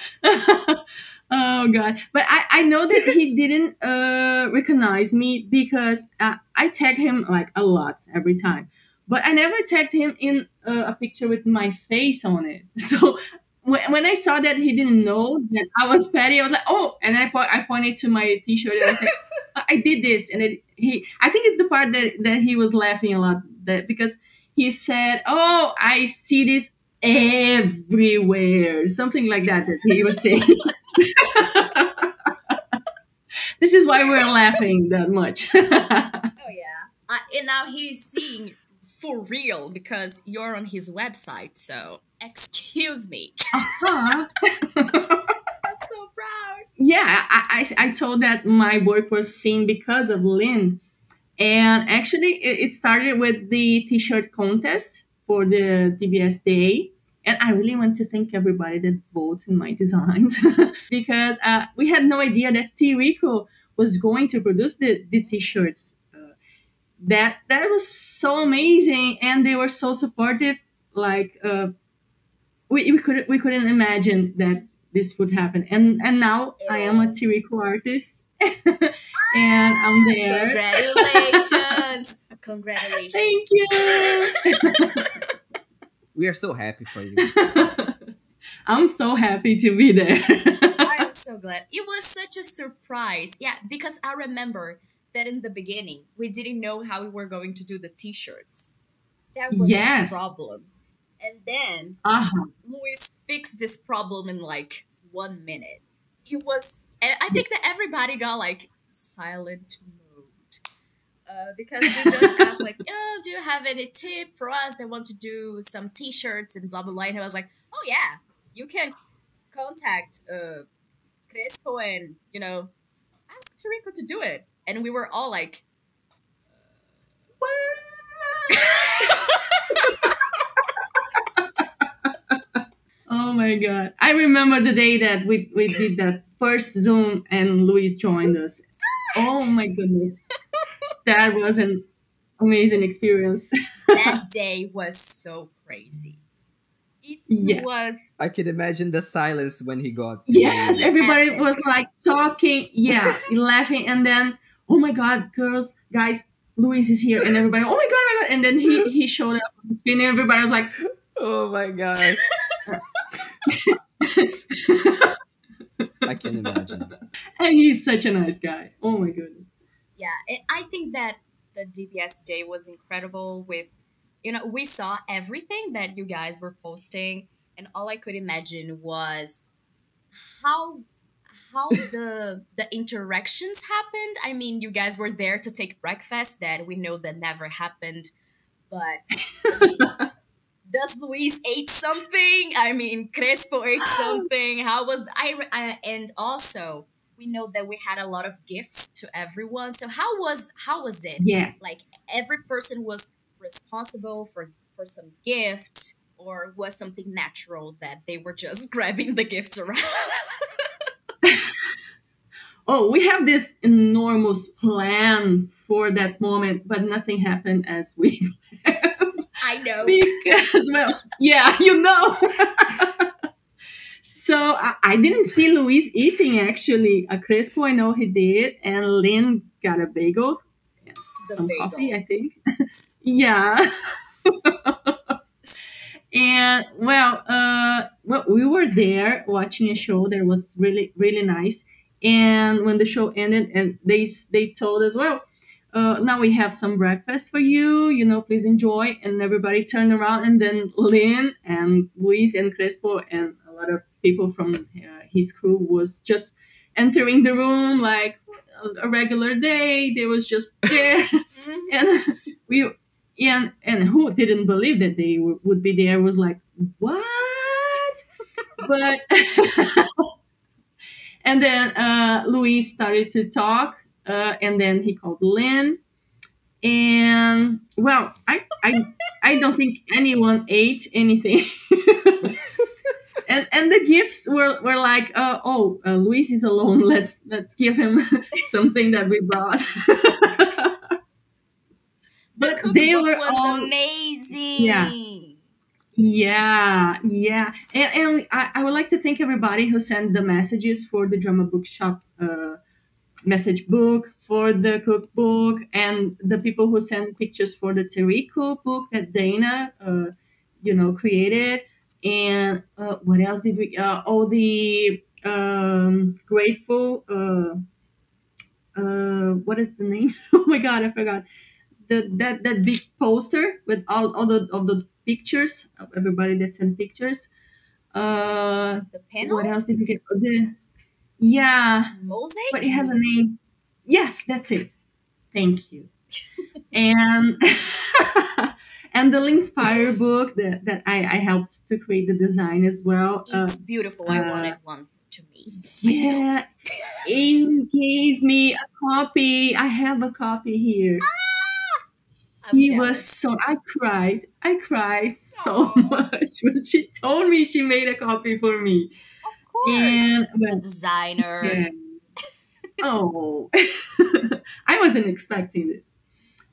[SPEAKER 3] Oh god. But I, I know that he didn't uh, recognize me because uh, i tag him like a lot every time. But i never tagged him in uh, a picture with my face on it. So when, when i saw that he didn't know that i was patty i was like oh and i, po- I pointed to my t-shirt and i said "I- i did this. And it, he i think it's the part that, that he was laughing a lot that because he said oh i see this everywhere something like that that he was saying this is why we're laughing that much
[SPEAKER 2] Oh yeah. Uh, and now he's seeing for real because you're on his website. So excuse me.
[SPEAKER 3] uh-huh.
[SPEAKER 2] I'm so proud.
[SPEAKER 3] yeah I, I, I told that my work was seen because of lin and actually it, it started with the t-shirt contest for the dbs day and i really want to thank everybody that voted in my designs because uh, we had no idea that t rico was going to produce the, the t-shirts uh, that that was so amazing and they were so supportive like uh, we, we couldn't we couldn't imagine that this would happen and and now i am a Tirico artist and i'm there
[SPEAKER 2] Congratulations. Congratulations.
[SPEAKER 3] thank you
[SPEAKER 1] we are so happy for you
[SPEAKER 3] i'm so happy to be there
[SPEAKER 2] I am so glad. It was such a surprise. Yeah, because I remember that in the beginning, we didn't know how we were going to do the t shirts. That was
[SPEAKER 3] Yes.
[SPEAKER 2] a problem. And then
[SPEAKER 3] uh-huh.
[SPEAKER 2] Luis fixed this problem in like one minute. He was, I think that everybody got like silent mode. Uh, because we just asked like, oh, do you have any tip for us They want to do some t-shirts and blah blah blah? And I was like, oh yeah, you can contact uh, Crespo and you know ask Tarico to do it. And we were all like,
[SPEAKER 3] Oh my god! I remember the day that we we did that first Zoom and Luis joined us. Oh my goodness, that was an amazing experience.
[SPEAKER 2] that day was so crazy. It
[SPEAKER 3] Yes.
[SPEAKER 2] was
[SPEAKER 1] I can imagine the silence when he got.
[SPEAKER 3] Yes,
[SPEAKER 1] to-
[SPEAKER 3] everybody was like talking, yeah, laughing, and then oh my god, girls, guys, Luis is here, and everybody, oh my god, oh my god, and then he he showed up on the screen, and everybody was like,
[SPEAKER 1] Oh my gosh! I can imagine. That.
[SPEAKER 3] And he's such a nice guy. Oh my goodness.
[SPEAKER 2] Yeah and i think that the dbs day was incredible with you know we saw everything that you guys were posting and all i could imagine was how how the the interactions happened i mean you guys were there to take breakfast that we know that never happened but I mean, does Luis ate something? I mean, Crespo ate something. How was I, I? And also, we know that we had a lot of gifts to everyone. So how was how was it?
[SPEAKER 3] Yes.
[SPEAKER 2] Like every person was responsible for for some gift or was something natural that they were just grabbing the gifts around?
[SPEAKER 3] oh, we have this enormous plan for that moment, but nothing happened as we planned.
[SPEAKER 2] I know.
[SPEAKER 3] because well yeah you know so I, I didn't see luis eating actually. A crespo i know he did and lin got a bagel. And
[SPEAKER 2] The
[SPEAKER 3] some
[SPEAKER 2] bagel.
[SPEAKER 3] coffee i think. Yeah. And well uh well we were there watching a show that was really really nice. And when the show ended and they they told us well uh, now we have some breakfast for you, you know, please enjoy. And everybody turned around, and then Lin and Luis and Crespo and lot of people from uh, his crew was just entering the room like a, regular day. They was just there,
[SPEAKER 2] Mhm.
[SPEAKER 3] and we and and who didn't believe that they w- would be there was like what, but. And then uh, Luis started to talk, uh, and then he called Lin. And well, I, I, I don't think anyone ate anything. and and the gifts were, were like, uh, oh, uh, Luis is alone. Let's let's give him something that we brought. But
[SPEAKER 2] cookbook
[SPEAKER 3] they were
[SPEAKER 2] was
[SPEAKER 3] all
[SPEAKER 2] amazing.
[SPEAKER 3] Yeah. Yeah, yeah. And, and I, I would like to thank everybody who sent the messages for the Drama Bookshop uh, message book, for the cookbook, and the people who sent pictures for the Teriko book that Dana, uh, you know, created. And uh, what else did we? Uh, all the um, grateful. Uh, uh, what is the name? oh my god, I forgot. The, that that big poster with all, all the of the pictures of everybody that sent pictures. Uh,
[SPEAKER 2] The panel
[SPEAKER 3] what else did we get? The yeah,
[SPEAKER 2] mosaic.
[SPEAKER 3] but it has a name. Yes, that's it. Thank you. and and the Linkspire book that, that I, I helped to create the design as well. Uh,
[SPEAKER 2] It's beautiful. I
[SPEAKER 3] uh,
[SPEAKER 2] wanted one to me.
[SPEAKER 3] yeah, he gave me a copy. I have a copy here.
[SPEAKER 2] I'm
[SPEAKER 3] he
[SPEAKER 2] jealous.
[SPEAKER 3] was so I cried. I cried so much when she told me she made a copy for me.
[SPEAKER 2] Of course.
[SPEAKER 3] And
[SPEAKER 2] the designer.
[SPEAKER 3] yeah. oh, I wasn't expecting this.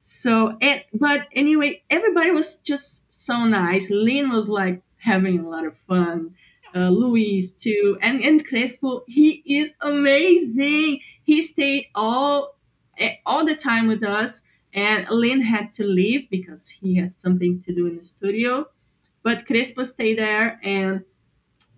[SPEAKER 3] So, and, but anyway, everybody was just so nice. Lin was like having a lot of fun. Uh, Luis too, and and Crespo, he is amazing. He stayed all eh, all the time with us, and Lin had to leave because he had something to do in the studio. But Crespo stayed there, and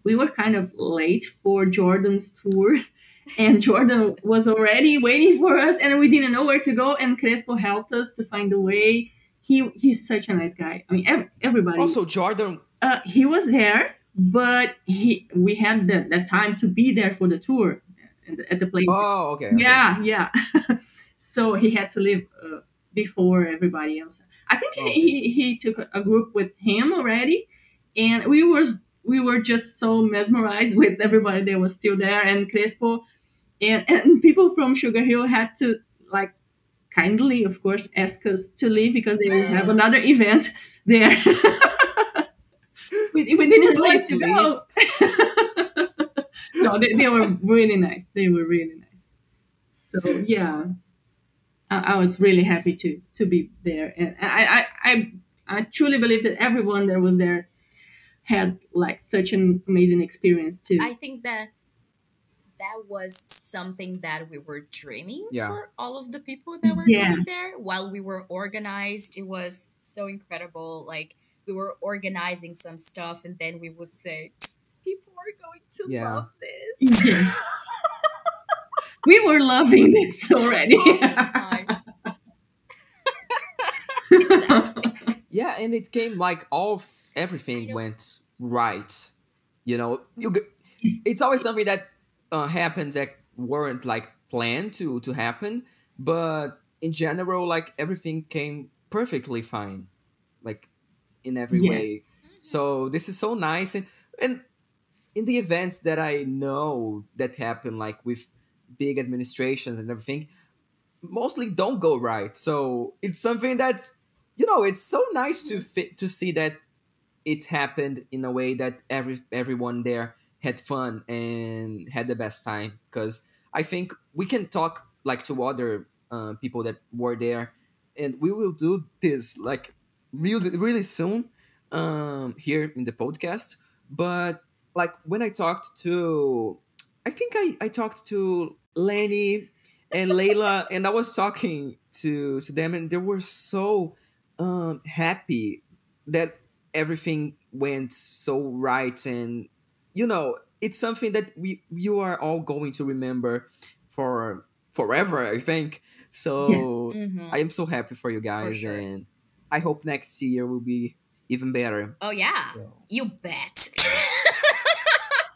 [SPEAKER 3] we were kind of late for Jordan's tour. And Jordan was already waiting for us, and we didn't know where to go. And Crespo helped us to find the way. He he's such a nice guy. I mean, ev- everybody.
[SPEAKER 1] Also, Jordan.
[SPEAKER 3] Uh, he was there, but he we had the, the time to be there for the tour at the, at the place.
[SPEAKER 1] Oh, okay. okay.
[SPEAKER 3] yeah, yeah. so he had to leave uh, before everybody else. I think
[SPEAKER 1] Okay.
[SPEAKER 3] he, he took a, a group with him already, and we was we were just so mesmerized with everybody that was still there and Crespo, and and people from Sugar Hill had to like kindly, of course, ask us to leave because they will have another event there. we, we didn't
[SPEAKER 1] Please
[SPEAKER 3] to go. no, they, they were really nice. They were really nice. So yeah, I, I was really happy to to be there, and I, I I I truly believe that everyone that was there had like such an amazing experience too.
[SPEAKER 2] I think that that was something that we were dreaming
[SPEAKER 1] Yeah.
[SPEAKER 2] for all of the people that were going
[SPEAKER 3] Yes.
[SPEAKER 2] there while we were organized. It was so incredible. Like we were organizing some stuff, and then we would say, "People are going to
[SPEAKER 1] Yeah.
[SPEAKER 2] love this."
[SPEAKER 3] Yes. we were loving this oh already.
[SPEAKER 2] All the time.
[SPEAKER 1] Yeah, and it came like all everything went right. You know, you mm. g- it's always something that uh, that weren't like planned to to happen, but in general, like everything came perfectly fine, like in every way. So this is so nice, and and in the events that I know that happen, like with big administrations and everything, mostly don't go right. So it's something that you know it's so nice to fit to see that it's happened in a way that every everyone there had fun and had the best time. Because I think we can talk like to other uh, people that were there, and we will do this like really really soon um, here in the podcast. But like when I talked to, I think I I talked to Lenny and Layla, and I was talking to to them, and they were so um, happy that everything went so right, and you know, it's something that we you are all going to remember for forever. I think so.
[SPEAKER 3] Yes.
[SPEAKER 2] Mhm.
[SPEAKER 1] I am so happy for you guys,
[SPEAKER 2] sure.
[SPEAKER 1] and I hope next year will be even better.
[SPEAKER 2] Oh yeah,
[SPEAKER 1] So-
[SPEAKER 2] you bet.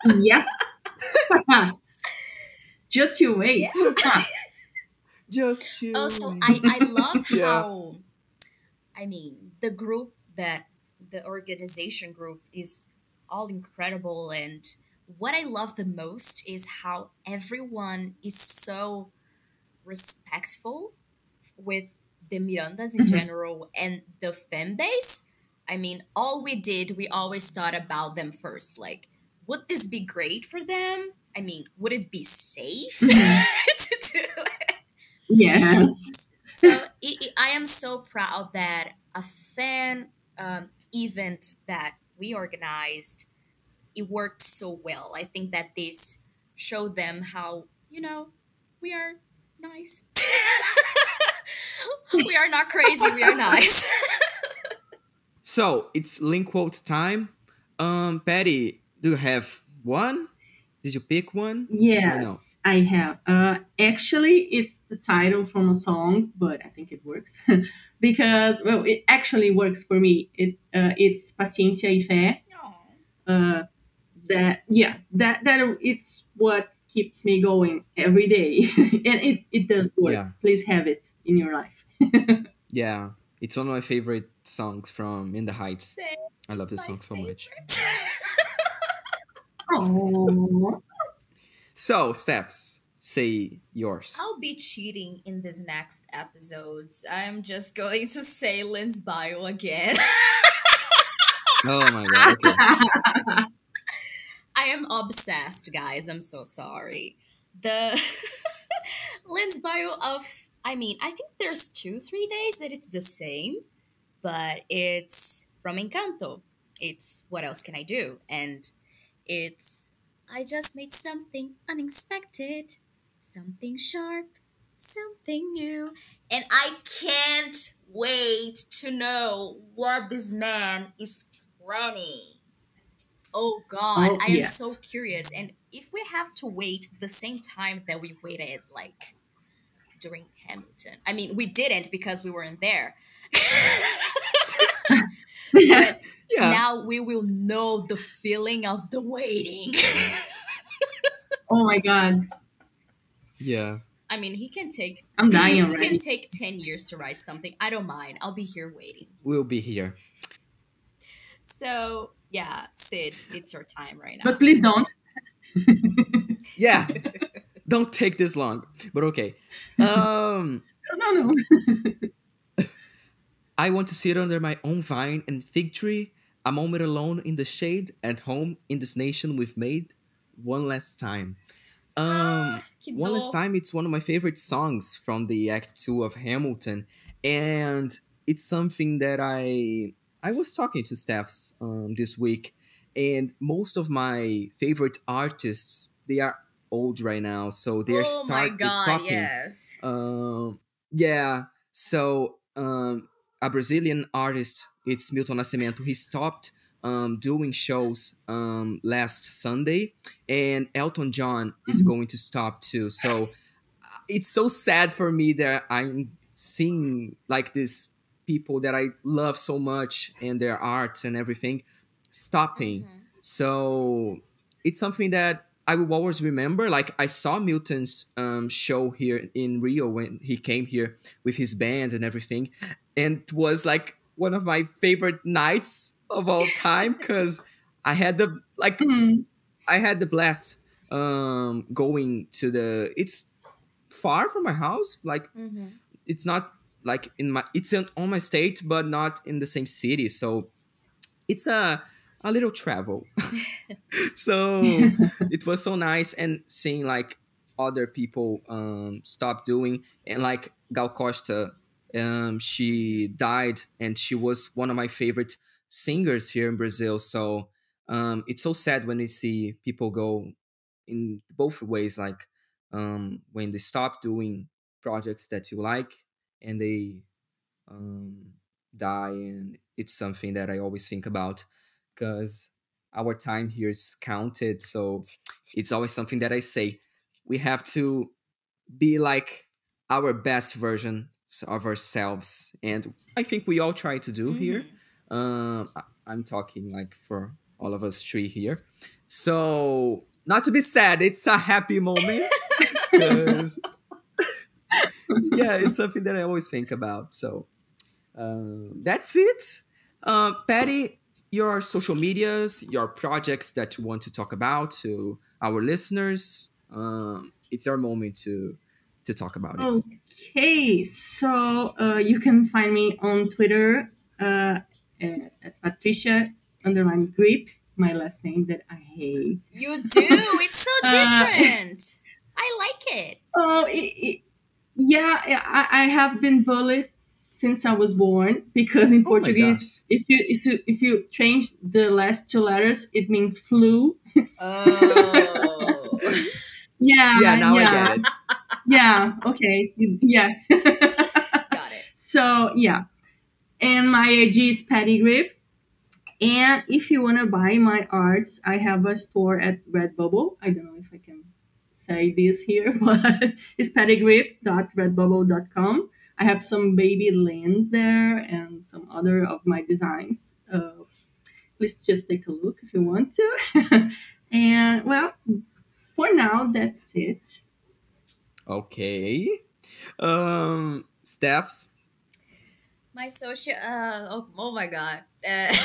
[SPEAKER 3] yes. Just you wait.
[SPEAKER 1] Just you.
[SPEAKER 2] also i i love
[SPEAKER 1] Yeah.
[SPEAKER 2] how i mean the group that the organization group is all incredible and what i love the most is how everyone is so respectful with the mirandas in
[SPEAKER 3] Mhm.
[SPEAKER 2] general and the fan base i mean all we did we always thought about them first like would this be great for them i mean would it be safe to do it
[SPEAKER 3] yes.
[SPEAKER 2] so i i I am so proud that a fan um, event that we organized it worked so well. I think that this showed them how you know we are nice. we are not crazy. We are nice.
[SPEAKER 1] So it's link quote time. Um, Patty, do you have one? Did you pick one?
[SPEAKER 3] Yes, I have. Uh, actually, it's the title from a song, but I think it works because well, it actually works for me. It uh, it's Paciencia y Fé. Uh, that yeah, that that it's what keeps me going every day, and it it does work.
[SPEAKER 1] Yeah.
[SPEAKER 3] Please have it in your life.
[SPEAKER 1] Yeah, it's one of my favorite songs from In the Heights.
[SPEAKER 2] Same,
[SPEAKER 1] I love this
[SPEAKER 2] my
[SPEAKER 1] song so much.
[SPEAKER 3] Oh,
[SPEAKER 1] So, Stefs, say yours.
[SPEAKER 2] I'll be cheating in these next episodes. I'm just going to say Lin's bio again.
[SPEAKER 1] Oh my god. Okay.
[SPEAKER 2] I am obsessed, guys. I'm so sorry. The Lin's bio of, I mean, I think there's two, three days that it's the same, but it's from Encanto. It's what else can I do? And it's, I just made something unexpected, something sharp, something new. And I can't wait to know what this man is planning. Oh God,
[SPEAKER 3] Oh,
[SPEAKER 2] I am
[SPEAKER 3] yes.
[SPEAKER 2] so curious. And if we have to wait the same time that we waited, like during Hamilton, I mean, we didn't because we weren't there.
[SPEAKER 3] yes.
[SPEAKER 1] Yeah.
[SPEAKER 2] Now we will know the feeling of the waiting.
[SPEAKER 3] Oh my God,
[SPEAKER 1] yeah.
[SPEAKER 2] I mean, he can take
[SPEAKER 3] I'm dying
[SPEAKER 2] he
[SPEAKER 3] already.
[SPEAKER 2] can take ten years to write something. I don't mind. I'll be here waiting.
[SPEAKER 1] We'll be here.
[SPEAKER 2] So yeah, Cid, it's your time right now.
[SPEAKER 3] But please don't.
[SPEAKER 1] Yeah. Don't take this long. But okay. Um
[SPEAKER 3] No, no.
[SPEAKER 1] I want to sit under my own vine and fig tree. a moment alone in the shade, at home in this nation we've made. One last time. Um,
[SPEAKER 2] Ah,
[SPEAKER 1] one last time. It's one of my favorite songs from the Act Two of Hamilton, and it's something that I I was talking to Stefs um, this week, and most of my favorite artists they are old right now, so they're
[SPEAKER 2] oh
[SPEAKER 1] start
[SPEAKER 2] my god,
[SPEAKER 1] stopping.
[SPEAKER 2] yes.
[SPEAKER 1] Um, yeah. So um, a Brazilian artist, it's Milton Nascimento. He stopped um, doing shows um, last Sunday, and Elton John is
[SPEAKER 3] Mhm.
[SPEAKER 1] going to stop too. So uh, it's so sad for me that I'm seeing like these people that I love so much and their art and everything stopping.
[SPEAKER 2] Mhm.
[SPEAKER 1] So it's something that I will always remember. Like I saw Milton's um, show here in Rio when he came here with his band and everything, and it was like one of my favorite nights of all time because I had the like
[SPEAKER 3] Hmm.
[SPEAKER 1] I had the blast um, going to the. It's far from my house. Like
[SPEAKER 2] Mhm.
[SPEAKER 1] it's not like in my it's in, on my state but not in the same city so it's a a little travel so it was so nice and seeing like other people um stop doing and like gal costa um she died and she was one of my favorite singers here in brazil. So um it's so sad when we see people go in both ways like um when they stop doing projects that you like and they um, die. And it's something that i always think about because our time here is counted. So it's always something that i say. We have to be like our best version of ourselves and i think we all try to do here.
[SPEAKER 2] Mhm.
[SPEAKER 1] um i'm talking like for all of us three here. So not to be sad it's a happy moment. Yeah it's something that i always think about. So um, that's it. Um, patty your social medias your projects that you want to talk about to our listeners um, it's our moment to to talk about it
[SPEAKER 3] Okay, so uh, you can find me on Twitter uh, at Patricia underline griep, my last name that I hate.
[SPEAKER 2] You do. It's so
[SPEAKER 3] Uh,
[SPEAKER 2] different. I like it.
[SPEAKER 3] Oh, it, it, yeah, I, I have been bullied since I was born because in
[SPEAKER 1] Oh
[SPEAKER 3] Portuguese, if you if you- if you change the last two letters, it means flu.
[SPEAKER 2] Oh.
[SPEAKER 3] Yeah,
[SPEAKER 1] yeah now
[SPEAKER 3] yeah,
[SPEAKER 1] i get it
[SPEAKER 3] Yeah, okay, yeah.
[SPEAKER 2] Got it.
[SPEAKER 3] So yeah, and my AG is Patty Griep. And if you want to buy my arts, I have a store at Redbubble. I don't know if I can say this here, but it's pattygriep.redbubble.com. I have some baby lens there and some other of my designs. Uh, please just take a look if you want to. and well, for now, that's it.
[SPEAKER 1] Okay um Stefs
[SPEAKER 2] My social. Uh, oh, oh my god. Uh,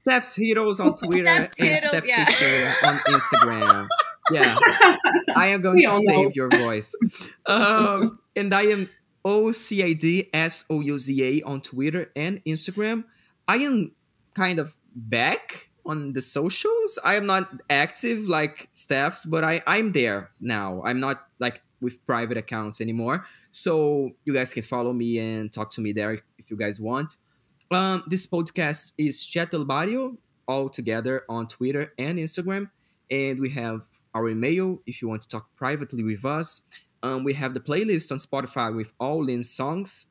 [SPEAKER 1] Steph's Heroes on Twitter
[SPEAKER 2] Steph's
[SPEAKER 1] and
[SPEAKER 2] Heroes,
[SPEAKER 1] Steph's
[SPEAKER 2] yeah.
[SPEAKER 1] Teacher on Instagram. Yeah, I am going
[SPEAKER 3] We
[SPEAKER 1] to save
[SPEAKER 3] know.
[SPEAKER 1] your voice. Um, and I am O C I D S O U Z A on Twitter and Instagram. I am kind of back on the socials. I am not active like Stefs, but I I'm there now. I'm not like with private accounts anymore. So you guys can follow me and talk to me there if you guys want. Um, this podcast is Chat del Barrio, all together on Twitter and Instagram. And we have our email if you want to talk privately with us. Um, we have the playlist on Spotify with all Lin's songs.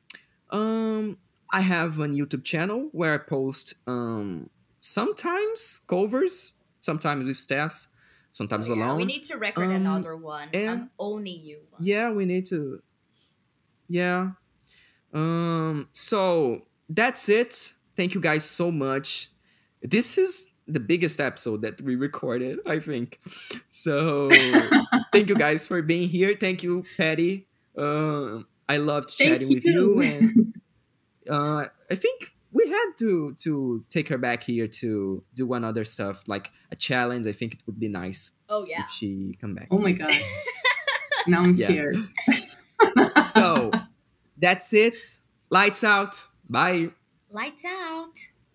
[SPEAKER 1] Um, I have a YouTube channel where I post um, sometimes covers, sometimes with Stefs, sometimes
[SPEAKER 2] Oh, yeah,
[SPEAKER 1] alone.
[SPEAKER 2] we need to record
[SPEAKER 1] Um,
[SPEAKER 2] another one.
[SPEAKER 1] and-
[SPEAKER 2] I'm owning you. One.
[SPEAKER 1] Yeah, we need to. Yeah. Um. So that's it. Thank you guys so much. This is the biggest episode that we recorded, I think. So thank you guys for being here. Thank you, Patty. Um, I loved chatting with
[SPEAKER 3] you.
[SPEAKER 1] you, and uh, I think we had to to take her back here to do one other stuff like a challenge. I think it would be nice
[SPEAKER 2] Oh yeah.
[SPEAKER 1] if she come back.
[SPEAKER 3] Oh my god. now I'm scared.
[SPEAKER 1] so that's it. Lights out. Bye.
[SPEAKER 2] Lights out.